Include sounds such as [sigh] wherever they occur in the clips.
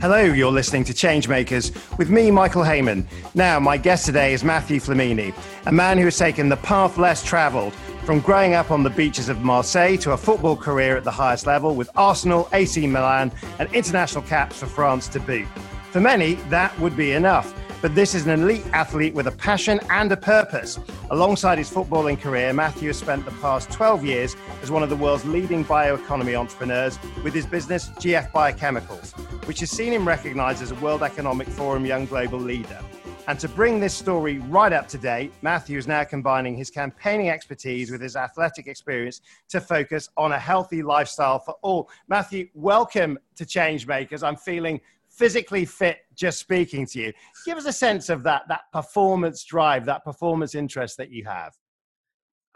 Hello, you're listening to Changemakers with me, Michael Hayman. Now, my guest today is Matthew Flamini, a man who has taken the path less travelled from growing up on the beaches of Marseille to a football career at the highest level with Arsenal, AC Milan, and international caps for France to boot. For many, that would be enough. But this is an elite athlete with a passion and a purpose. Alongside his footballing career, Matthew has spent the past 12 years as one of the world's leading bioeconomy entrepreneurs with his business, GF Biochemicals, which has seen him recognized as a World Economic Forum Young Global Leader. And to bring this story right up to date, Matthew is now combining his campaigning expertise with his athletic experience to focus on a healthy lifestyle for all. Matthew, welcome to Changemakers. I'm feeling physically fit just speaking to you. Give us a sense of that that performance drive, that performance interest that you have.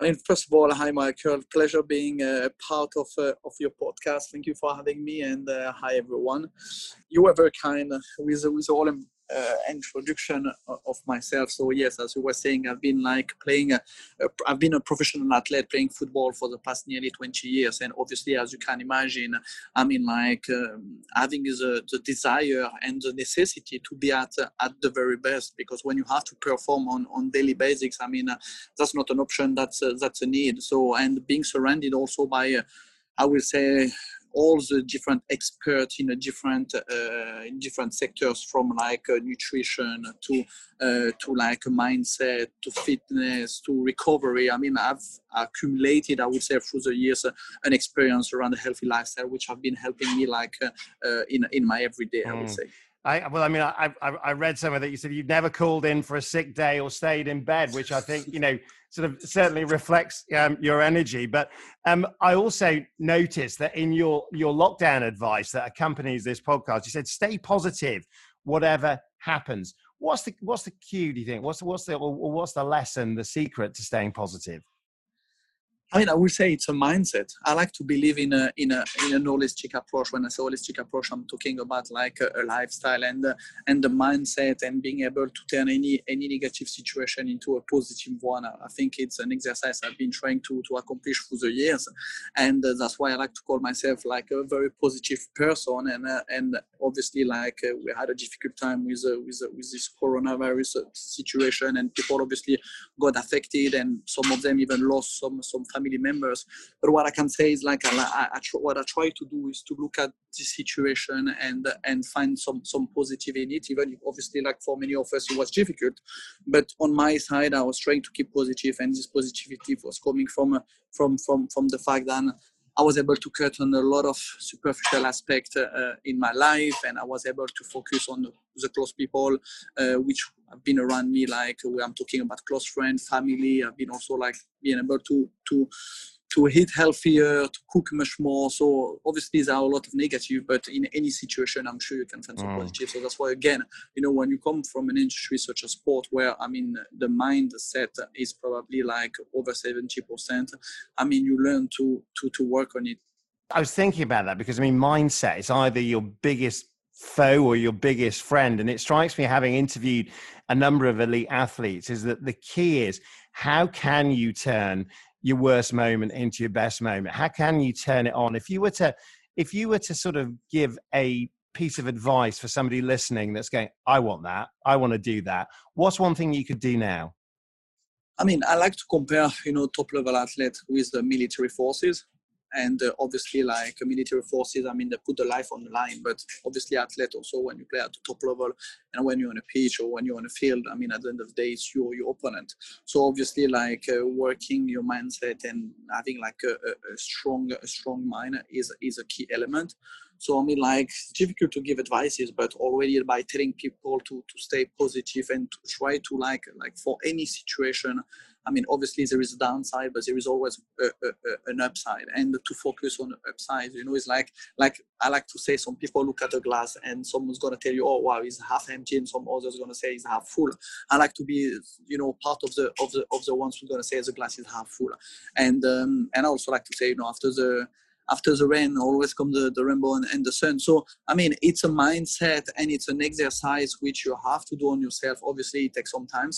I mean, first of all, hi Michael. Pleasure being a part of uh, of your podcast. Thank you for having me, and uh, hi everyone. You were very kind with with all uh, introduction of myself. So yes, as you were saying, I've been like playing. A, a, I've been a professional athlete playing football for the past nearly 20 years, and obviously, as you can imagine, I mean, like um, having the, the desire and the necessity to be at at the very best. Because when you have to perform on on daily basics, I mean, uh, that's not an option. That's uh, that's a need. So and being surrounded also by, uh, I will say all the different experts in a different uh, in different sectors from like uh, nutrition to uh, to like a mindset to fitness to recovery i mean i've accumulated i would say through the years uh, an experience around a healthy lifestyle which have been helping me like uh, uh, in in my everyday i would mm. say I, well, I mean, I, I, I read somewhere that you said you've never called in for a sick day or stayed in bed, which I think, you know, sort of certainly reflects um, your energy. But um, I also noticed that in your, your lockdown advice that accompanies this podcast, you said stay positive, whatever happens. What's the, what's the cue, do you think? What's, what's, the, what's the lesson, the secret to staying positive? I mean, I would say it's a mindset. I like to believe in a in a in an holistic approach. When I say holistic approach, I'm talking about like a, a lifestyle and uh, and the mindset and being able to turn any any negative situation into a positive one. I think it's an exercise I've been trying to to accomplish through the years, and uh, that's why I like to call myself like a very positive person. And uh, and obviously, like uh, we had a difficult time with uh, with uh, with this coronavirus situation, and people obviously got affected, and some of them even lost some some family family members. But what I can say is like I, I, what I try to do is to look at the situation and and find some some positive in it. Even if obviously like for many of us it was difficult, but on my side I was trying to keep positive, and this positivity was coming from from from from the fact that I was able to cut on a lot of superficial aspects uh, in my life, and I was able to focus on the, the close people, uh, which have been around me. Like I'm talking about close friends, family. I've been also like being able to to to eat healthier, to cook much more. So obviously there are a lot of negative, but in any situation, I'm sure you can find some mm. positive. So that's why again, you know, when you come from an industry such as sport, where I mean the mindset is probably like over seventy percent, I mean you learn to to to work on it. I was thinking about that because I mean mindset is either your biggest foe or your biggest friend and it strikes me having interviewed a number of elite athletes is that the key is how can you turn your worst moment into your best moment? How can you turn it on? If you were to, if you were to sort of give a piece of advice for somebody listening that's going, I want that, I want to do that. What's one thing you could do now? I mean, I like to compare, you know, top level athlete with the military forces and uh, obviously like military forces i mean they put the life on the line but obviously athlete also when you play at the top level and when you're on a pitch or when you're on a field i mean at the end of the day it's your your opponent. So obviously like uh, working your mindset and having like a, a, strong a strong mind is is a key element so I mean, like, it's difficult to give advices, but already by telling people to to stay positive and to try to like like for any situation, I mean, obviously there is a downside, but there is always a, a, a, an upside. And to focus on the upside, you know, it's like like I like to say, some people look at a glass and someone's gonna tell you, oh wow, it's half empty, and some others gonna say it's half full. I like to be, you know, part of the of the of the ones who's gonna say the glass is half full. And um, and I also like to say, you know, after the after the rain always comes the, the rainbow and, and, the sun so i mean it's a mindset and it's an exercise which you have to do on yourself obviously it takes some time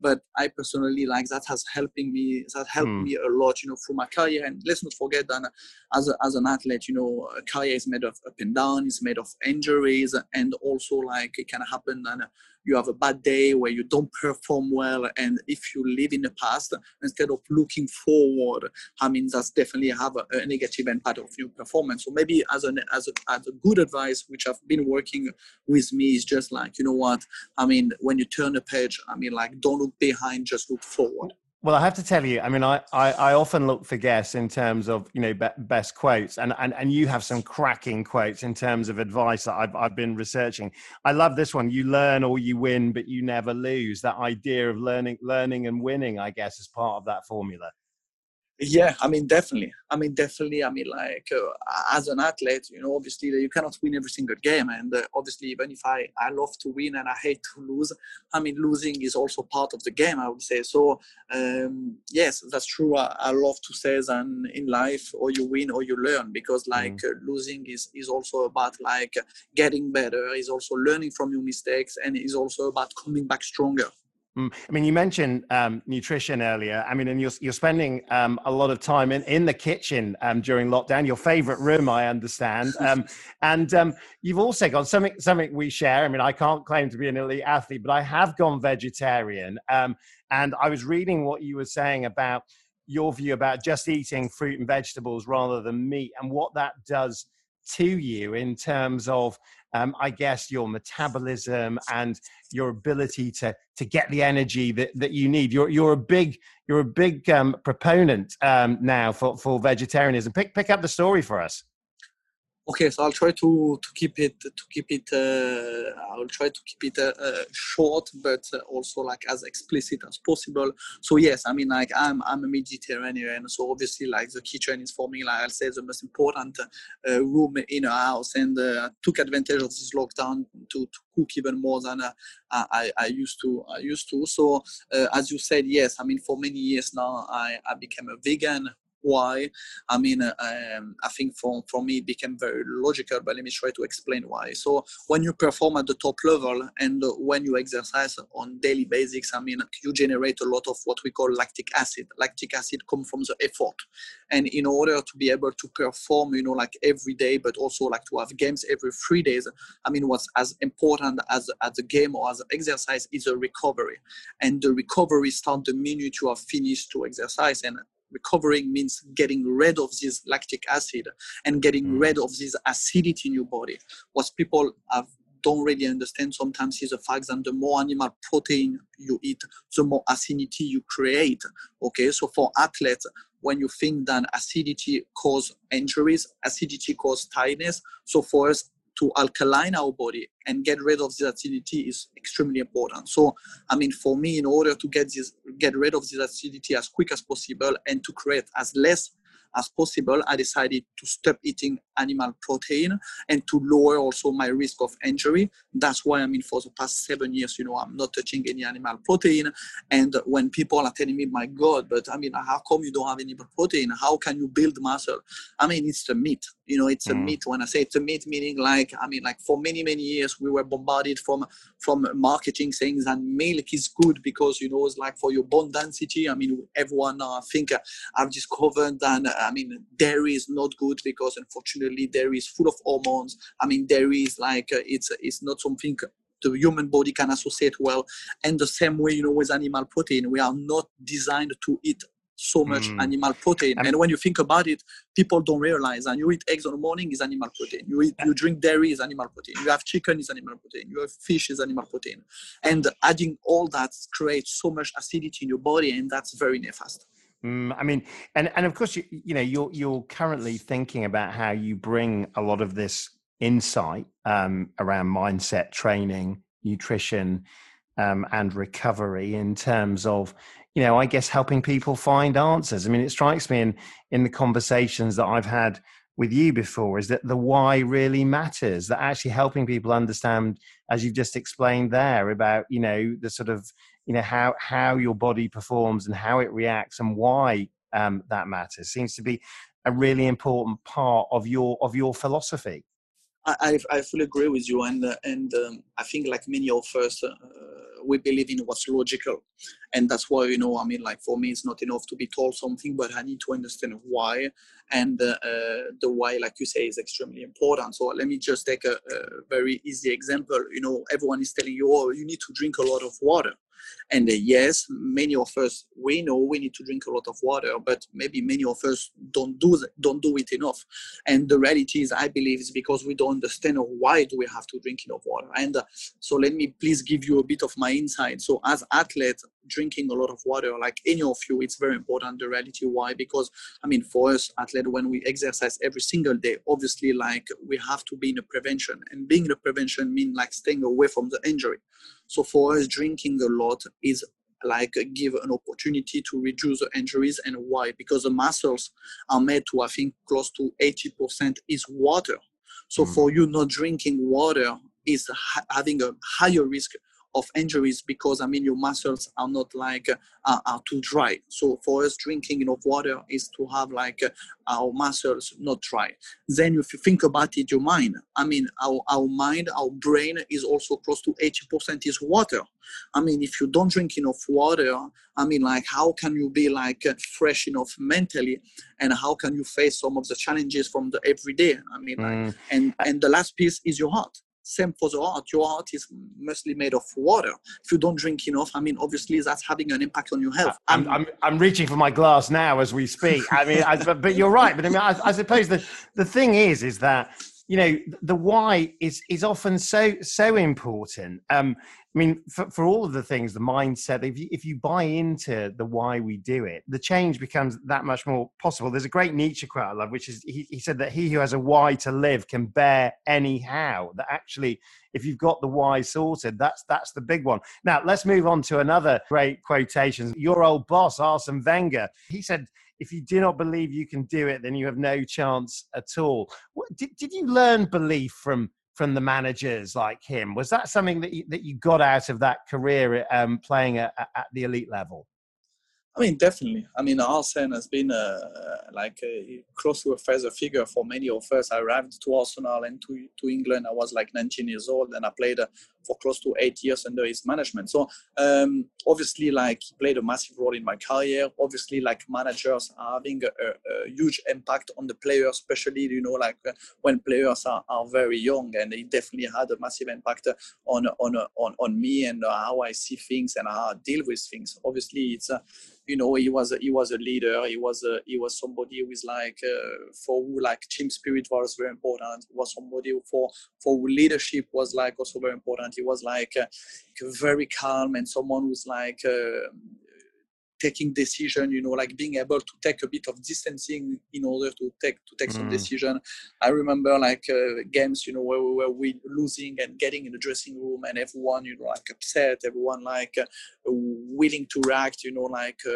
but I personally like that has helping me that helped mm. me a lot, you know, through my career. And let's not forget that as a, as an athlete, you know, a career is made of up and down, it's made of injuries, and also like it can happen and you have a bad day where you don't perform well and if you live in the past instead of looking forward i mean that's definitely have a, a negative impact of your performance. So maybe as an as a, as a good advice which i've been working with me is just like you know what? I mean when you turn a page i mean like don't look behind just look forward well, I have to tell you, I mean, I, I, I often look for guests in terms of, you know, be, best quotes and, and, and you have some cracking quotes in terms of advice that I've, I've been researching. I love this one. You learn or you win, but you never lose. That idea of learning, learning and winning, I guess, is part of that formula. Yeah, I mean, definitely. I mean, definitely. I mean, like uh, as an athlete, you know, obviously you cannot win every single game, and uh, obviously, even if I I love to win and I hate to lose, I mean, losing is also part of the game. I would say so. Um, yes, that's true. I, I, love to say that in life, or you win or you learn, because like mm. uh, losing is is also about like getting better. Is also learning from your mistakes, and is also about coming back stronger. Mm, I mean, you mentioned um, nutrition earlier. I mean, and you're, you're spending um, a lot of time in, in the kitchen um, during lockdown, your favorite room, I understand. [laughs] Um, and um, you've also got something, something we share. I mean, I can't claim to be an elite athlete, but I have gone vegetarian. Um, and I was reading what you were saying about your view about just eating fruit and vegetables rather than meat and what that does to you in terms of um, I guess your metabolism and your ability to to get the energy that, that you need. You're you're a big you're a big um, proponent um, now for, for vegetarianism. Pick pick up the story for us okay so i'll try to to keep it to keep it uh, i'll try to keep it uh, uh, short but uh, also like as explicit as possible. So yes i mean like i'm i'm a mediterranean so obviously like the kitchen is for me like i'll say the most important uh, room in a house and uh, took advantage of this lockdown to, to cook even more than I, I used to i used to. So as you said yes i mean for many years now i i became a vegan why. I mean uh, um, i think for, for me it became very logical but let me try to explain why. So when you perform at the top level and when you exercise on daily basics i mean you generate a lot of what we call lactic acid. Lactic acid comes from the effort. And in order to be able to perform you know like every day but also like to have games every three days i mean what's as important as as a game or as exercise is a recovery. And the recovery starts the minute you have finished to exercise. And recovering means getting rid of this lactic acid and getting mm. rid of this acidity in your body. What people have don't really understand sometimes is the fact that the more animal protein you eat, the more acidity you create. Okay, so for athletes, when you think that acidity cause injuries, acidity cause tiredness. So for us, to alkaline our body and get rid of this acidity is extremely important. So, I mean, for me, in order to get this, get rid of this acidity as quick as possible and to create as less as possible, I decided to stop eating animal protein and to lower also my risk of injury. That's why I mean, for the past seven years, you know, I'm not touching any animal protein. And when people are telling me, my God, but I mean, how come you don't have any protein? How can you build muscle? I mean, it's the myth. You know, it's a mm. myth. When I say it's a myth, meaning like, I mean, like for many, many years, we were bombarded from from marketing saying that milk is good because, you know, it's like for your bone density. I mean, everyone, uh, I think, uh, I've discovered that, I mean, dairy is not good because unfortunately, dairy is full of hormones i mean dairy is like uh, it's it's not something the human body can associate well and the same way you know with animal protein we are not designed to eat so much mm. animal protein. And when you think about it people don't realize and you eat eggs in the morning is animal protein. You eat you drink dairy is animal protein. You have chicken is animal protein. You have fish is animal protein. And adding all that creates so much acidity in your body and that's very nefast. Mm, I mean, and and of course, you, you know, you're you're currently thinking about how you bring a lot of this insight um, around mindset training, nutrition, um, and recovery in terms of, you know, I guess helping people find answers. I mean, it strikes me in in the conversations that I've had with you before is that the why really matters. That actually helping people understand, as you've just explained there, about you know the sort of you know how how your body performs and how it reacts and why um, that matters seems to be a really important part of your of your philosophy I, I fully agree with you, and uh, and um, I think like many of us, uh, we believe in what's logical, and that's why you know I mean like for me it's not enough to be told something, but I need to understand why, and uh, the why, like you say, is extremely important. So let me just take a, a very easy example. You know, everyone is telling you, oh, you need to drink a lot of water and uh, yes, many of us we know we need to drink a lot of water, but maybe many of us don't do that, don't do it enough. And the reality is, I believe, is because we don't understand why do we have to drink enough water. And uh, so let me please give you a bit of my insight. So as athletes, drinking a lot of water, like any of you, it's very important. The reality why? Because I mean, for us athletes, when we exercise every single day, obviously, like we have to be in a prevention, and being in a prevention means like staying away from the injury. So for us, drinking a lot is like give an opportunity to reduce the injuries. And why? Because the muscles are made to i think close to 80% is water. So mm. for you not drinking water is ha- having a higher risk of injuries because I mean your muscles are not like uh, are too dry. So for us, drinking enough water is to have like our muscles not dry. Then if you think about it, your mind. I mean our our mind, our brain is also close to 80% is water. I mean if you don't drink enough water, I mean like how can you be like fresh enough mentally, and how can you face some of the challenges from the everyday? I mean mm. like, and and the last piece is your heart same for the heart. Your heart is mostly made of water. If you don't drink enough, I mean, obviously that's having an impact on your health. I'm, I'm, I'm reaching for my glass now as we speak. I mean, I, but you're right. But I mean, I, I suppose the, the thing is, is that you know the why is is often so so important. Um i mean for, for all of the things the mindset if you if you buy into the why we do it the change becomes that much more possible. There's a great nietzsche quote i love which is he, he said that he who has a why to live can bear any how that actually if you've got the why sorted that's that's the big one. Now let's move on to another great quotation. Your old boss arsene wenger he said if you do not believe you can do it, then you have no chance at all. What, did, did you learn belief from from the managers like him? Was that something that you, that you got out of that career um, playing at, at the elite level? I mean, definitely. I mean, Arsene has been uh, like a, close to a father figure for many of us. I arrived to Arsenal and to, to England. I was like 19 years old, and I played uh, for close to eight years under his management. So um, obviously, like he played a massive role in my career. Obviously, like managers are having a, a, huge impact on the players, especially you know like uh, when players are, are very young, and he definitely had a massive impact on on on, on me and how I see things and how I deal with things. Obviously, it's uh, you know he was a, he was a leader. He was a, he was somebody who is like uh, for who like team spirit was very important. He was somebody for for leadership was like also very important he was like uh, very calm and someone who's like uh, taking decision you know like being able to take a bit of distancing in order to take to take mm. some decision. I remember like uh, games you know where we were we losing and getting in the dressing room and everyone you know like upset everyone like uh, willing to react you know like uh,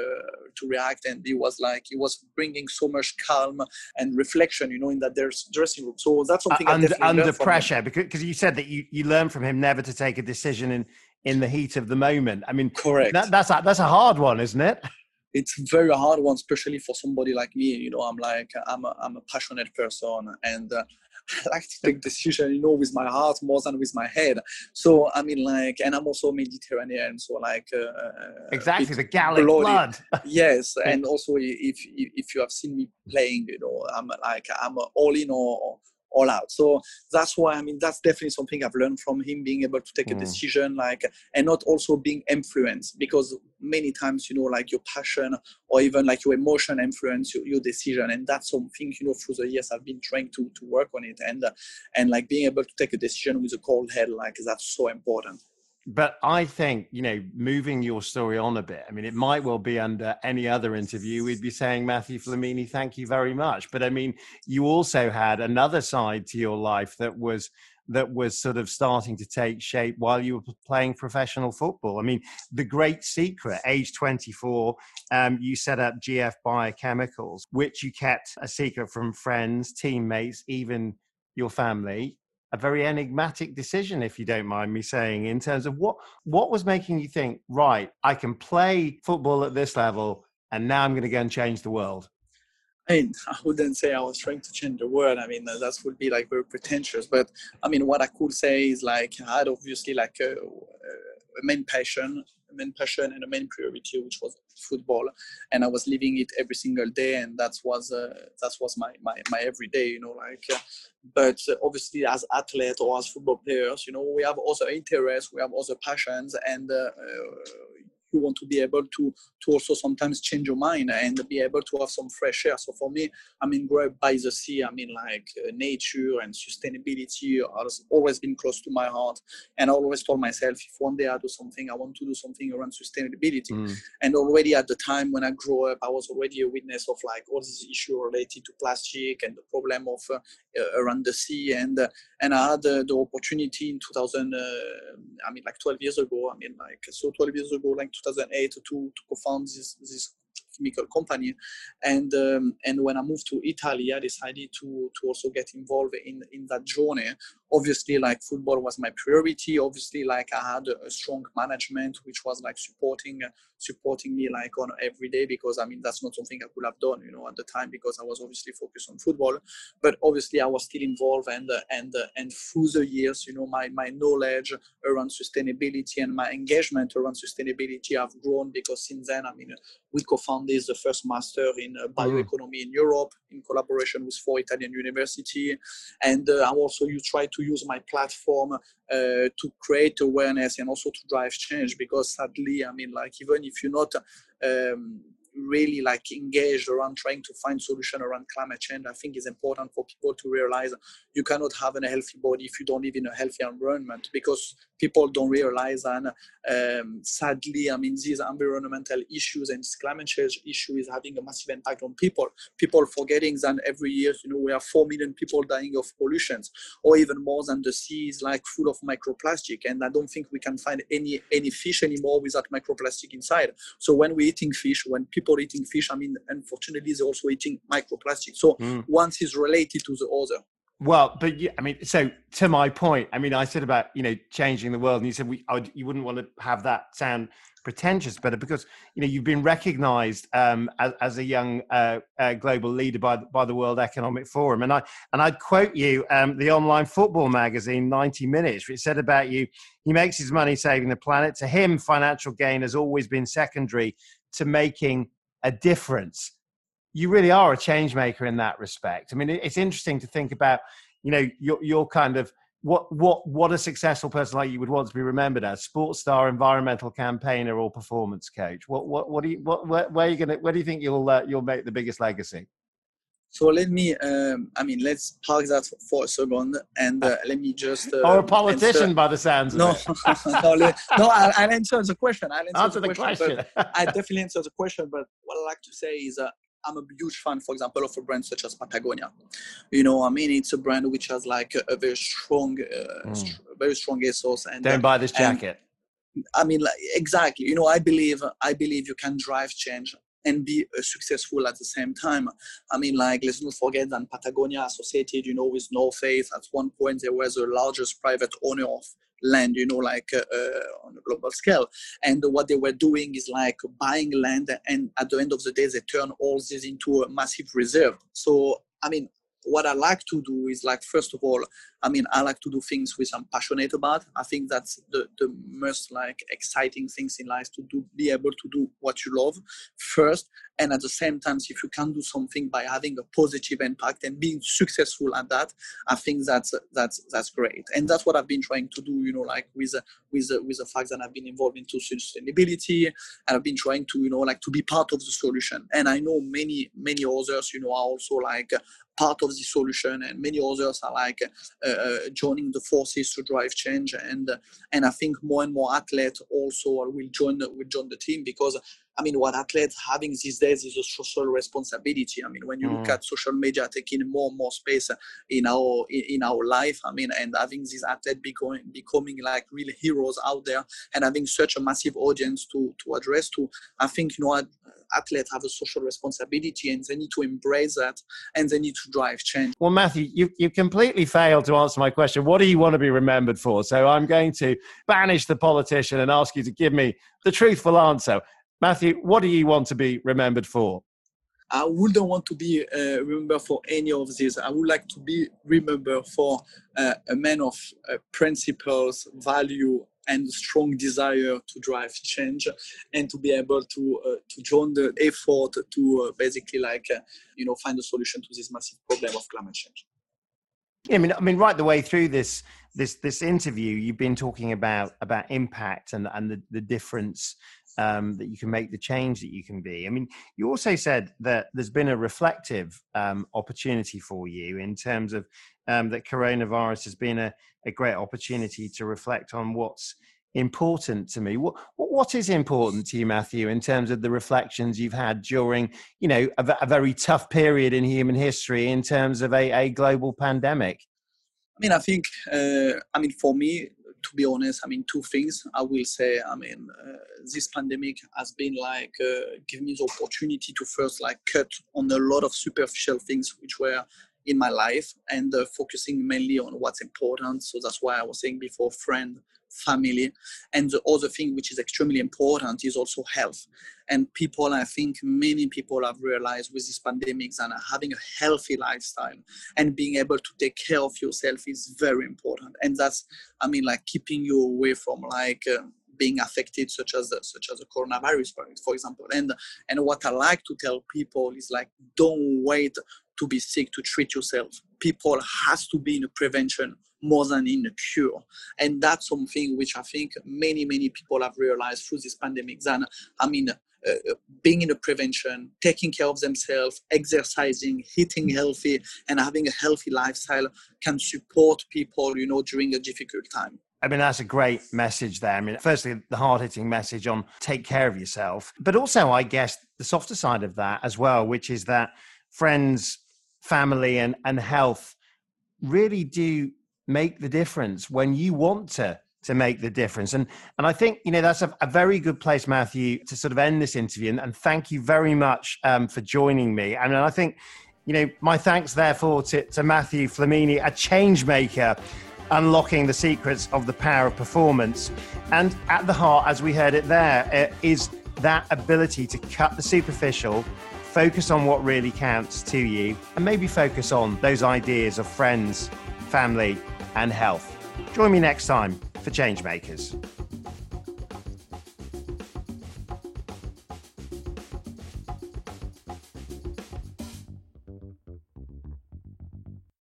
to react. And he was like he was bringing so much calm and reflection you know in that there's dressing room. So that's something under, under pressure because, because you said that you you learn from him never to take a decision in in the heat of the moment. I mean, correct. That, that's a, that's a hard one, isn't it? It's very hard one, especially for somebody like me. You know, I'm like I'm a, I'm a passionate person, and uh, [laughs] I like to take decision, you know, with my heart more than with my head. So I mean, like, and I'm also Mediterranean, so like uh, uh exactly the Gallic blood. [laughs] yes, [laughs] and also if if you have seen me playing, you know, I'm like I'm all in or all out. So that's why I mean that's definitely something I've learned from him, being able to take mm. a decision, like and not also being influenced because many times you know like your passion or even like your emotion influence your, your decision, and that's something you know through the years I've been trying to to work on it and uh, and like being able to take a decision with a cold head, like that's so important but I think, you know, moving your story on a bit, I mean, it might well be under any other interview, we'd be saying, Matthew Flamini, thank you very much. But I mean, you also had another side to your life that was that was sort of starting to take shape while you were playing professional football. I mean, the great secret, age 24, um, you set up GF Biochemicals, which you kept a secret from friends, teammates, even your family a very enigmatic decision, if you don't mind me saying, in terms of what what was making you think, right, I can play football at this level, and now I'm going to go and change the world. I mean, [laughs] I wouldn't say I was trying to change the world. I mean, that would be like very pretentious. But I mean, what I could say is like I had obviously like a, a main passion, main passion and a main priority, which was football, and I was living it every single day, and that was uh, that was my my my everyday, you know, like. Uh, but obviously, as athletes or as football players, you know, we have other interests, we have other passions, and uh, you want to be able to to also sometimes change your mind and be able to have some fresh air. So for me, I mean, grow up by the sea. I mean, like uh, nature and sustainability has always been close to my heart. And I always told myself, if one day I do something, I want to do something around sustainability. Mm. And already at the time when I grew up, I was already a witness of like all these issues related to plastic and the problem of uh, uh, around the sea. And uh, and I had the opportunity in 2000. Uh, I mean, like 12 years ago. I mean, like so 12 years ago, like 2008, to to co-found found this this chemical company. And um, and when I moved to Italy, I decided to to also get involved in in that journey. Obviously, like football was my priority. Obviously, like I had a, strong management which was like supporting supporting me like on every day because I mean that's not something I could have done, you know, at the time because I was obviously focused on football. But obviously, I was still involved, and and and through the years, you know, my my knowledge around sustainability and my engagement around sustainability have grown because since then, I mean, we co-founded the first master in uh, mm. bioeconomy in Europe in collaboration with four Italian university. And uh, I also you try to use my platform uh, to create awareness and also to drive change because sadly, I mean, like even if you're not um, really like engaged around trying to find solution around climate change i think it's important for people to realize you cannot have a healthy body if you don't live in a healthy environment because people don't realize and um, sadly i mean these environmental issues and this climate change issue is having a massive impact on people. People forgetting that every year you know we have 4 million people dying of pollutions or even more than the sea is like full of microplastic and i don't think we can find any any fish anymore without microplastic inside. So when we're eating fish when people people eating fish, I mean, unfortunately, they're also eating microplastic. So mm. once is related to the other. Well, but yeah, I mean, so to my point, I mean, I said about you know changing the world, and you said we would, you wouldn't want to have that sound pretentious, but because you know you've been recognised um, as, as, a young uh, uh, global leader by by the World Economic Forum, and I and I'd quote you um, the online football magazine 90 Minutes, which said about you, he makes his money saving the planet. To him, financial gain has always been secondary to making a difference. You really are a change maker in that respect. I mean, it's interesting to think about, you know, your, your kind of what what what a successful person like you would want to be remembered as sports star environmental campaigner or performance coach what what what do you what where, where are you gonna where do you think you'll uh, you'll make the biggest legacy so let me, um, I mean, let's park that for a second and uh, let me just. Uh, or a politician answer. by the sounds no, [laughs] no, let, no, I'll, I'll, answer the question. I'll answer, answer the, the question. question. I definitely answer the question, but what I like to say is uh, I'm a huge fan, for example, of a brand such as Patagonia. You know, I mean, it's a brand which has like a, a very strong, uh, mm. st- very strong ethos. And don't buy this jacket. And, I mean, like, exactly. You know, I believe I believe you can drive change and be uh, successful at the same time. I mean, like, let's not forget that Patagonia associated, you know, with North Face. At one point, they were the largest private owner of land, you know, like uh, uh, on a global scale. And what they were doing is like buying land, and at the end of the day, they turn all this into a massive reserve. So, I mean, what I like to do is like first of all, I mean, I like to do things which I'm passionate about. I think that's the, the most like exciting things in life to do, be able to do what you love first. And at the same time, if you can do something by having a positive impact and being successful at that, I think that's that's that's great. And that's what I've been trying to do. You know, like with with with the fact that I've been involved into sustainability, and I've been trying to you know like to be part of the solution. And I know many many others, you know, are also like part of the solution, and many others are like. Uh, uh, joining the forces to drive change and and I think more and more athletes also will join will join the team because I mean, what athletes having these days is a social responsibility. I mean, when you mm. look at social media taking more and more space in our in our life, I mean, and having these athletes becoming becoming like real heroes out there, and having such a massive audience to to address to, I think you know athletes have a social responsibility and they need to embrace that and they need to drive change. Well, Matthew, you, you completely failed to answer my question. What do you want to be remembered for? So I'm going to banish the politician and ask you to give me the truthful answer. Matthew, what do you want to be remembered for? I wouldn't want to be uh, remembered for any of this. I would like to be remembered for uh, a man of uh, principles, value, and strong desire to drive change, and to be able to uh, to join the effort to uh, basically like uh, you know find a solution to this massive problem of climate change. Yeah, I mean, I mean, right the way through this this this interview, you've been talking about about impact and and the, the difference um, that you can make, the change that you can be. I mean, you also said that there's been a reflective um, opportunity for you in terms of um, that coronavirus has been a, a great opportunity to reflect on what's important to me. What what is important to you, Matthew, in terms of the reflections you've had during, you know, a, a very tough period in human history in terms of a, a global pandemic? I mean, I think, uh, I mean, for me, to be honest, I mean, two things I will say. I mean, uh, this pandemic has been like uh, giving me the opportunity to first like cut on a lot of superficial things which were in my life and uh, focusing mainly on what's important. So that's why I was saying before, friend, family. And the other thing which is extremely important is also health. And people, I think many people have realized with this pandemic that having a healthy lifestyle and being able to take care of yourself is very important. And that's, I mean, like keeping you away from like, uh, being affected such as such as a coronavirus for example and and what i like to tell people is like don't wait to be sick to treat yourself people has to be in a prevention more than in a cure. And that's something which I think many, many people have realized through this pandemic. Then, I mean, uh, uh, being in a prevention, taking care of themselves, exercising, eating healthy, and having a healthy lifestyle can support people, you know, during a difficult time. I mean, that's a great message there. I mean, firstly, the hard hitting message on take care of yourself, but also, I guess, the softer side of that as well, which is that friends, family, and, and health really do make the difference when you want to to make the difference. And and i think you know that's a, a very good place matthew to sort of end this interview. And, and thank you very much um, for joining me. And i think you know my thanks therefore to, to matthew flamini a change maker unlocking the secrets of the power of performance. And at the heart as we heard it there uh, is that ability to cut the superficial focus on what really counts to you and maybe focus on those ideas of friends family and health. Join me next time for Changemakers.